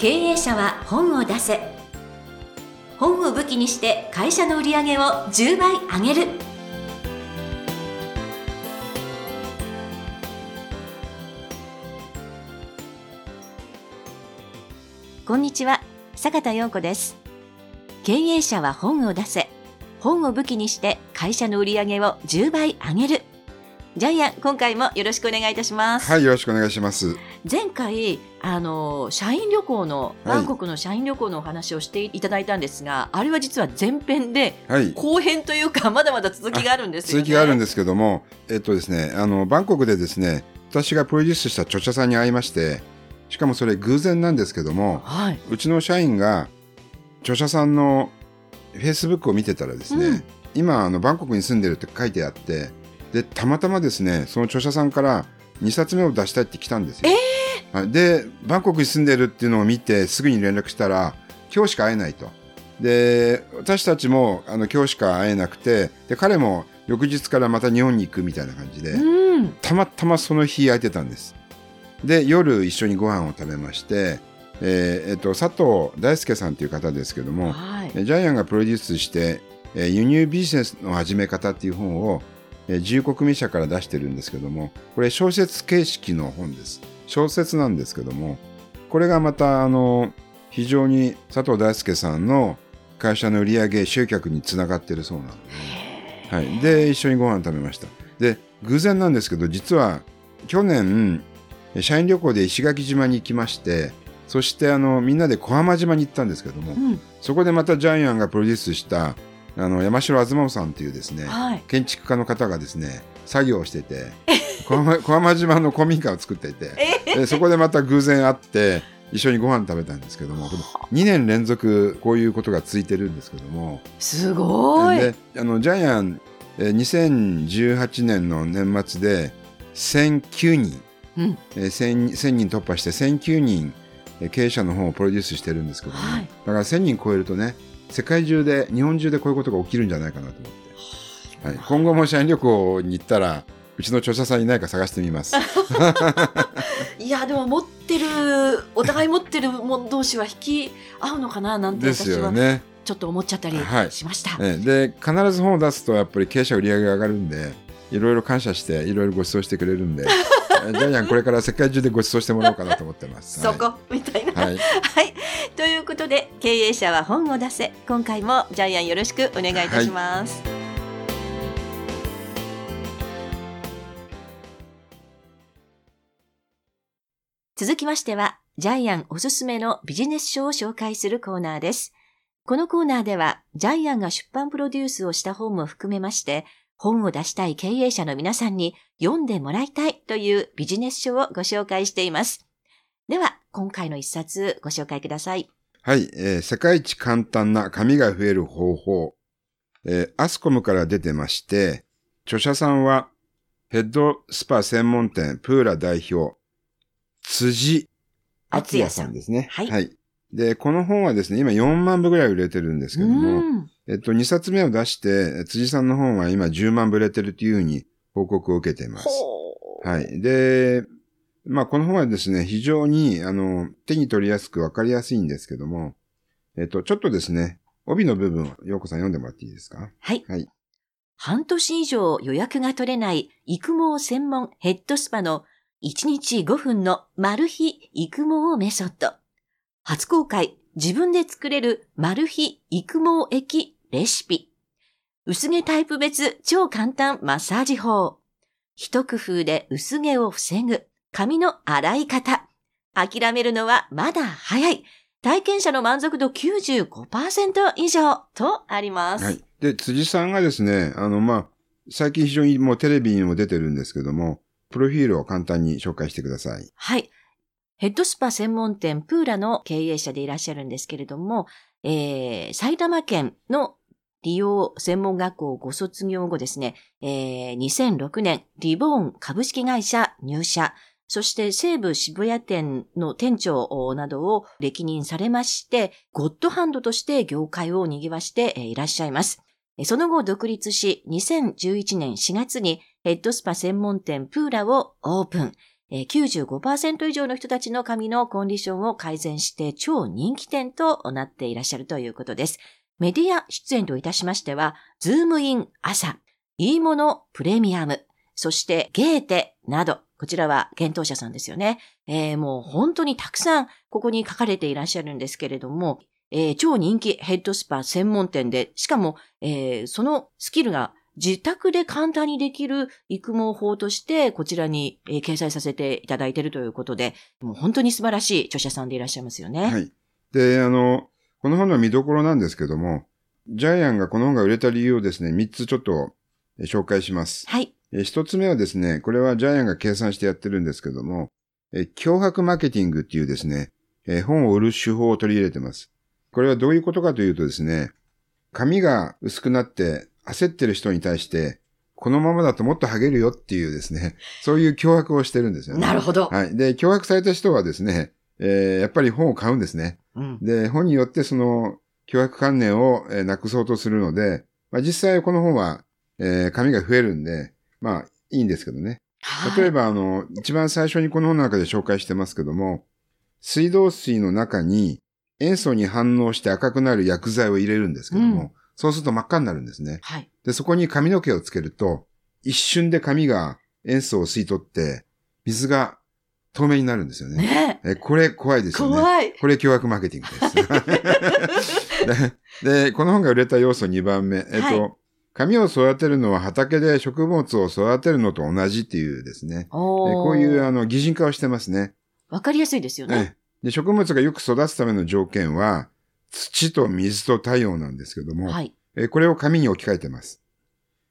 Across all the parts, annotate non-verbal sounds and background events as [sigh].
経営者は本を出せ。本を武器にして会社の売り上げを10倍上げる。こんにちは坂田陽子です。経営者は本を出せ。本を武器にして会社の売り上げを10倍上げる。ジャイアン今回もよろしくお願いいたします。はいよろしくお願いします。前回あの社員旅行のバンコクの社員旅行のお話をしていただいたんですが、はい、あれは実は前編で、はい、後編というか [laughs] まだまだ続きがあるんですよね。続きがあるんですけどもえっとですねあのバンコクでですね私がプロデュースした著者さんに会いましてしかもそれ偶然なんですけども、はい、うちの社員が著者さんのフェイスブックを見てたらですね、うん、今あのバンコクに住んでるって書いてあってでたまたまですねその著者さんから2冊目を出したいって来たんですよ。えー、でバンコクに住んでるっていうのを見てすぐに連絡したら今日しか会えないと。で私たちもあの今日しか会えなくてで彼も翌日からまた日本に行くみたいな感じで、うん、たまたまその日空いてたんです。で夜一緒にご飯を食べまして、えーえっと、佐藤大輔さんという方ですけども、はい、ジャイアンがプロデュースして、えー、輸入ビジネスの始め方っていう本を自由国民社から出してるんですけども、これ小説形式の本です。小説なんですけども、これがまた、あの、非常に佐藤大輔さんの会社の売上集客につながってるそうなので、はい。で、一緒にご飯食べました。で、偶然なんですけど、実は去年、社員旅行で石垣島に行きまして、そしてあのみんなで小浜島に行ったんですけども、うん、そこでまたジャイアンがプロデュースしたあの山城東さんというですね、はい、建築家の方がですね作業をしてて小浜小浜島の古民家を作っていて、でそこでまた偶然会って一緒にご飯食べたんですけども2年連続こういうことが続いてるんですけども。すごい。であのジャイアン2018年の年末で1009人、うん、1000, 1000人突破して1009人経営者の本をプロデュースしてるんですけども、はい、だから1000人超えるとね世界中で日本中でこういうことが起きるんじゃないかなと思って、はい、今後も社員旅行に行ったらうちの著者さんいないか探してみます。[laughs] いやでも持ってるお互い持ってるも同士は引き合うのかななんて私はねちょっと思っちゃったりしました。はい、で必ず本を出すとやっぱり経営者売り上げが上がるんでいろいろ感謝していろいろご馳走してくれるんで。ジャイアンこれから世界中でご馳走してもらおうかなと思ってます。そこ、みたいな。はい、はい。で、経営者は本を出せ。今回もジャイアンよろしくお願いいたします。はい続きましては、ジャイアンおすすめのビジネス書を紹介するコーナーです。このコーナーでは、ジャイアンが出版プロデュースをした本も含めまして、本を出したい経営者の皆さんに読んでもらいたいというビジネス書をご紹介しています。では、今回の一冊ご紹介ください。はい、えー、世界一簡単な紙が増える方法。えー、アスコムから出てまして、著者さんはヘッドスパ専門店プーラ代表、辻厚也さんですね。はい。はい。で、この本はですね、今4万部ぐらい売れてるんですけども、えっと、2冊目を出して、辻さんの本は今10万部売れてるというふうに報告を受けています。はい。で、まあ、この本はですね、非常に、あの、手に取りやすくわかりやすいんですけども、えっと、ちょっとですね、帯の部分を、ようこさん読んでもらっていいですか？はい。はい。半年以上予約が取れない育毛専門ヘッドスパの1日5分のマル秘育毛メソッド。初公開、自分で作れるマル秘育毛液レシピ。薄毛タイプ別超簡単マッサージ法。一工夫で薄毛を防ぐ。髪の洗い方。諦めるのはまだ早い。体験者の満足度95%以上とあります。はい。で、辻さんがですね、あの、まあ、最近非常にもうテレビにも出てるんですけども、プロフィールを簡単に紹介してください。はい。ヘッドスパ専門店プーラの経営者でいらっしゃるんですけれども、えー、埼玉県の利用専門学校をご卒業後ですね、えー、2006年、リボーン株式会社入社、そして西武渋谷店の店長などを歴任されまして、ゴッドハンドとして業界を賑わしていらっしゃいます。その後独立し、2011年4月にヘッドスパ専門店プーラをオープン。95%以上の人たちの髪のコンディションを改善して超人気店となっていらっしゃるということです。メディア出演といたしましては、ズームイン朝、いいものプレミアム、そしてゲーテなど、こちらは幻冬舎さんですよね。えー、もう本当にたくさんここに書かれていらっしゃるんですけれども、えー、超人気ヘッドスパ専門店で、しかも、えー、そのスキルが自宅で簡単にできる育毛法として、こちらに、えー、掲載させていただいているということで、もう本当に素晴らしい著者さんでいらっしゃいますよね。はい。で、あの、この本の見どころなんですけども、ジャイアンがこの本が売れた理由をですね、3つちょっと紹介します。はい。1つ目はですね、これはジャイアンが計算してやってるんですけども、脅迫マーケティングっていうですね、本を売る手法を取り入れてます。これはどういうことかというとですね、髪が薄くなって焦ってる人に対して、このままだともっとハゲるよっていうですね、[laughs] そういう脅迫をしてるんですよね。なるほど。はい。で、脅迫された人はですね、えー、やっぱり本を買うんですね。うん、で、本によってその脅迫観念を、えー、なくそうとするので、まあ、実際この本は、えー、紙が増えるんで、まあ、いいんですけどね。例えば、あの、一番最初にこの本の中で紹介してますけども、水道水の中に塩素に反応して赤くなる薬剤を入れるんですけども、うん、そうすると真っ赤になるんですね。はい。で、そこに髪の毛をつけると、一瞬で髪が塩素を吸い取って、水が透明になるんですよね。ねえ、これ怖いですよね。怖い。これ凶悪マーケティングです [laughs] で。で、この本が売れた要素2番目。えっと、はい髪を育てるのは畑で植物を育てるのと同じっていうですね。こういうあの擬人化をしてますね。わかりやすいですよね。で植物がよく育つための条件は、土と水と太陽なんですけども、はい、えこれを紙に置き換えてます。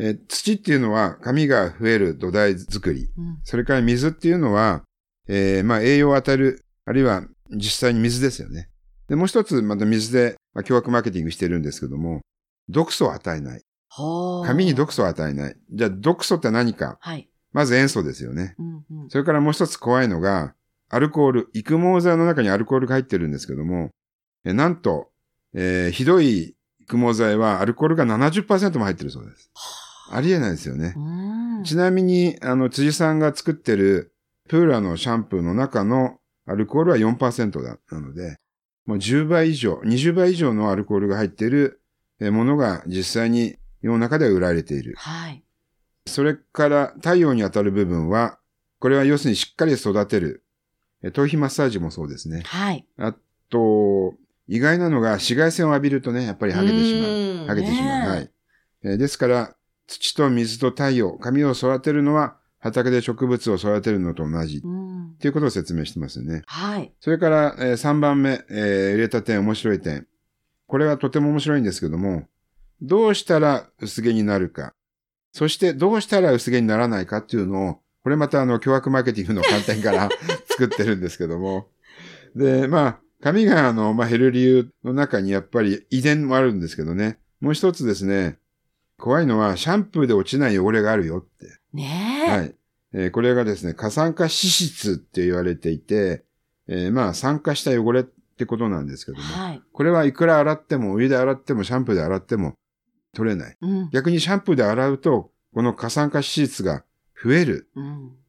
え土っていうのは紙が増える土台作り。うん、それから水っていうのは、えー、まあ栄養を与える、あるいは実際に水ですよね。で、もう一つまた水で、まあ、凶悪マーケティングしてるんですけども、毒素を与えない。紙に毒素を与えない。じゃあ毒素って何か？はい、まず塩素ですよね、うんうん。それからもう一つ怖いのが、アルコール、育毛剤の中にアルコールが入ってるんですけども、えなんと、えー、ひどい育毛剤はアルコールが70%も入ってるそうです。ありえないですよね。ちなみに、あの、辻さんが作ってるプーラのシャンプーの中のアルコールは4%だ、なので、もう10倍以上、20倍以上のアルコールが入っているものが実際に世の中では売られている。はい。それから太陽に当たる部分は、これは要するにしっかり育てる頭皮マッサージもそうですね。はい。あと、意外なのが紫外線を浴びるとね、やっぱり剥げてしまう。剥げてしまう。はい。えー、ですから、土と水と太陽、髪を育てるのは畑で植物を育てるのと同じ。っていうことを説明してますよね。はい。それから、えー、3番目、えー、入れた点、面白い点。これはとても面白いんですけども、どうしたら薄毛になるか。そしてどうしたら薄毛にならないかっていうのを、これまたあの、凶悪マーケティングの観点から [laughs] 作ってるんですけども。で、まあ、髪があの、まあ、減る理由の中にやっぱり遺伝もあるんですけどね。もう一つですね、怖いのはシャンプーで落ちない汚れがあるよって。ねえ。はい。えー、これがですね、過酸化脂質って言われていて、えー、まあ、酸化した汚れってことなんですけども、はい、これはいくら洗っても、お湯で洗っても、シャンプーで洗っても取れない。うん、逆にシャンプーで洗うと、この過酸化脂質が増える。っ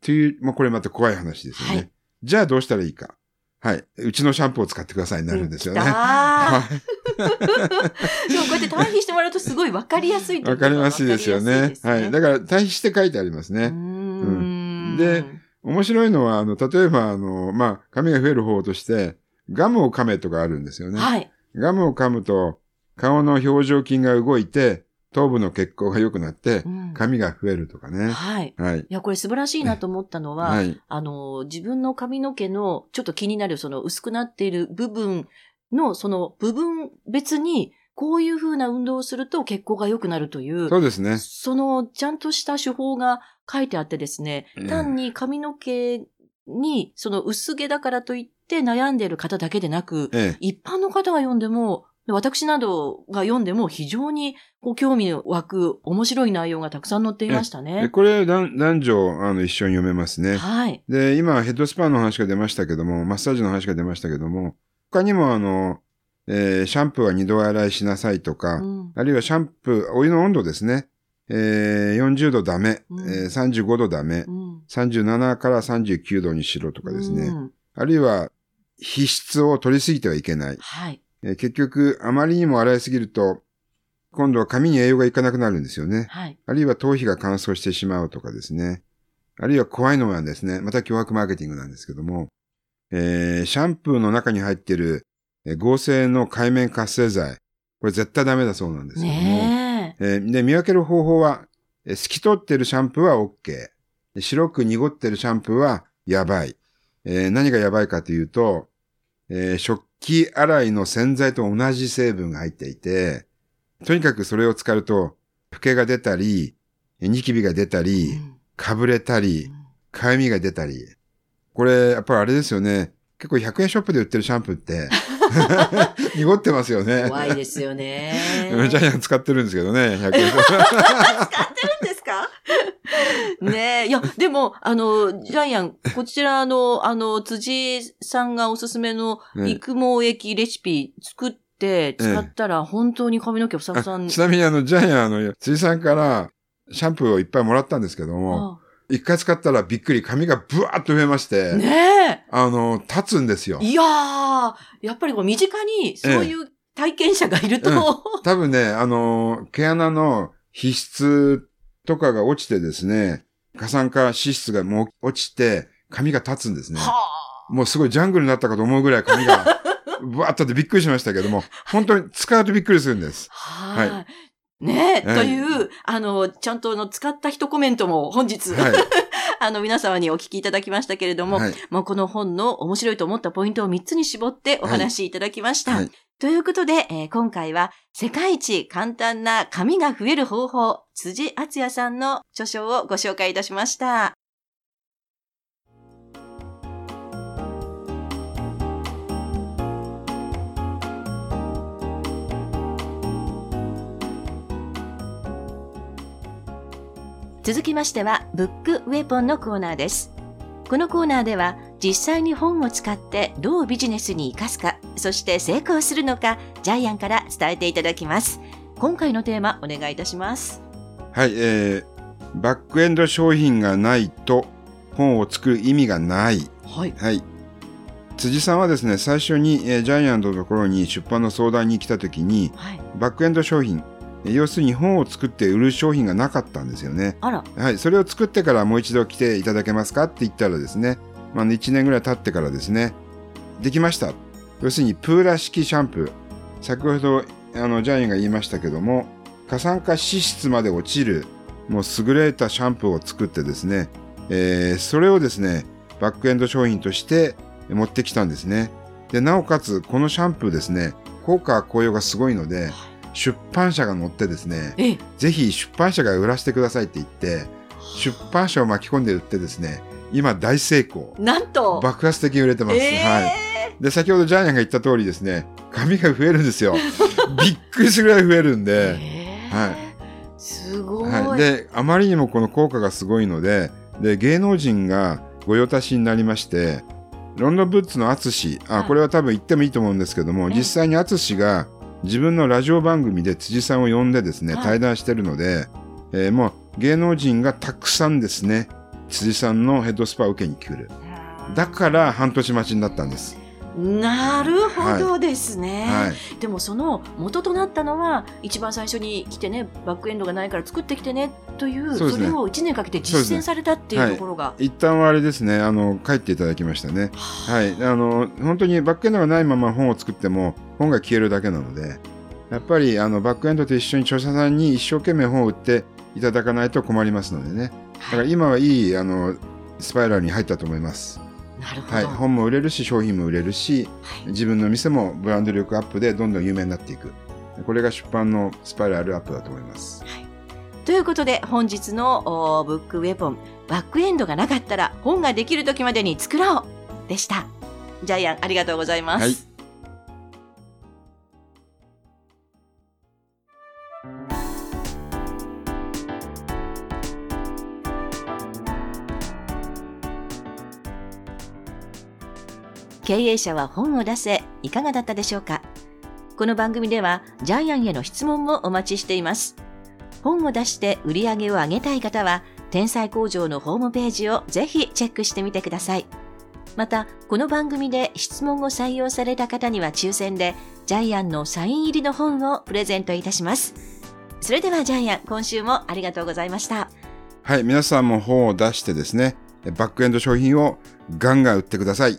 ていう、まあ、これまた怖い話ですよね。はい、じゃあどうしたらいいか。はい。うちのシャンプーを使ってくださいになるんですよね。はい。[laughs] でもこうやって対比してもらうとすごいわかりやすいわかりやすいですよね。はい。だから対比して書いてありますね。うん,、で、面白いのは、あの、例えば、あの、まあ、髪が増える方として、ガムを噛めとかあるんですよね。はい。ガムを噛むと、顔の表情筋が動いて、頭部の血行が良くなって、髪が増えるとかね、うん。はい。はい。いや、これ素晴らしいなと思ったのは、はい、あの、自分の髪の毛のちょっと気になるその薄くなっている部分の、その部分別に、こういうふうな運動をすると血行が良くなるという。そうですね。その、ちゃんとした手法が書いてあってですね、単に髪の毛に、その薄毛だからといって悩んでいる方だけでなく、ええ、一般の方が読んでも、私などが読んでも非常にこう興味の湧く面白い内容がたくさん載っていましたね。これ男女あの一緒に読めますね。はい。で、今ヘッドスパの話が出ましたけども、マッサージの話が出ましたけども、他にもあの、えー、シャンプーは二度洗いしなさいとか、うん、あるいはシャンプー、お湯の温度ですね。えー、40度ダメ、うん、えー、35度ダメ、うん、37から39度にしろとかですね。あるいは、皮質を取りすぎてはいけない。はい、え結局、あまりにも洗いすぎると、今度は髪に栄養がいかなくなるんですよね。はい、あるいは頭皮が乾燥してしまうとかですね。あるいは怖いのはですね、また脅迫マーケティングなんですけども、えー、シャンプーの中に入っている合成の海面活性剤。これ絶対ダメだそうなんですけども。ねえー、で、見分ける方法は、透き通っているシャンプーは OK。白く濁ってるシャンプーはやばい。えー、何がやばいかというと、えー、食器洗いの洗剤と同じ成分が入っていて、とにかくそれを使うと、老けが出たり、ニキビが出たり、かぶれたり、かゆみが出たり。これ、やっぱりあれですよね。結構100円ショップで売ってるシャンプーって、[laughs] 濁ってますよね。怖いですよね。[laughs] ジャイアン使ってるんですけどね、100円ショップ。[laughs] 使ってるんですか？[laughs] ねえ。いや、でも、あの、ジャイアン、こちらの、あの、辻さんがおすすめの育毛液レシピ作って使ったら、本当に髪の毛ふさふさに。ちなみに、あの、ジャイアン、あの、辻さんからシャンプーをいっぱいもらったんですけども、一回使ったらびっくり、髪がブワーッと増えまして。ねえ。あの、立つんですよ。いやー、やっぱりこう身近にそういう体験者がいると、ええうん、多分ね、あの、毛穴の皮質とかが落ちてですね、過酸化脂質がもう落ちて、髪が立つんですね。もうすごいジャングルになったかと思うぐらい髪が、[laughs] ぶわっとでびっくりしましたけども、本当に使うとびっくりするんです。はい。ねえ、という、あの、ちゃんとの使った人コメントも本日、はい、あの、皆様にお聞きいただきましたけれども、はい、もうこの本の面白いと思ったポイントを3つに絞ってお話しいただきました。はい、ということで、えー、今回は世界一簡単な髪が増える方法、辻敦也さんの著書をご紹介いたしました。続きましては、ブックウェポンのコーナーです。このコーナーでは、実際に本を使ってどうビジネスに活かすか、そして成功するのか、ジャイアンから伝えていただきます。今回のテーマ、お願いいたします。はい、えー、バックエンド商品がないと本を作る意味がない。はい。はい。辻さんはですね、最初に、えー、ジャイアントのところに出版の相談に来た時に、はい、バックエンド商品、要するに本を作って売る商品がなかったんですよね。あら。はい。それを作ってからもう一度来ていただけますかって言ったらですね、まあ、1年ぐらい経ってからですね、できました。要するにプーラ式シャンプー。先ほど、あの、ジャイアンが言いましたけども、過酸化脂質まで落ちる、もう優れたシャンプーを作ってですね、えー、それをですね、バックエンド商品として持ってきたんですね。で、なおかつ、このシャンプーですね、効果効用がすごいので、出版社が乗ってですね、ぜひ出版社が売らせてくださいって言って、出版社を巻き込んで売ってですね、今大成功。なんと爆発的に売れてます。えー、はい。で、先ほどジャイアンが言った通りですね、紙が増えるんですよ。[laughs] びっくりするぐらい増えるんで、えー、はい。すごい、はい。で、あまりにもこの効果がすごいので、で、芸能人が御用達になりまして、ロンドンブッツの淳、あ、これは多分言ってもいいと思うんですけども、実際に淳が自分のラジオ番組で辻さんを呼んでですね、対談してるので、えー、もう芸能人がたくさんですね、辻さんのヘッドスパを受けに来る。だから半年待ちになったんです。なるほどですね、はい。はい、でもその元となったのは一番最初に来てねバックエンドがないから作ってきてねというそ、ね,、れを1年かけて実践されたっていうところが、ねはい、一旦はあれですねあの帰っていただきましたね。はい。あの本当にバックエンドがないまま本を作っても本が消えるだけなのでやっぱりあのバックエンドと一緒に著者さんに一生懸命本を売っていただかないと困りますのでね。だから今はいいあのスパイラルに入ったと思います。はい、本も売れるし商品も売れるし、はい、自分の店もブランド力アップでどんどん有名になっていくこれが出版のスパイラルアップだと思います。はい、ということで本日のブックウェポンバックエンドがなかったら本ができる時までに作ろうでした。ジャイアンありがとうございます。経営者は本を出せいかがだったでしょうか？この番組ではジャイアンへの質問もお待ちしています。本を出して売り上げを上げたい方は天才工場のホームページをぜひチェックしてみてください。また、この番組で質問を採用された方には抽選で、ジャイアンのサイン入りの本をプレゼントいたします。それではジャイアン、今週もありがとうございました。はい、皆さんも本を出してですね、バックエンド商品をガンガン売ってください。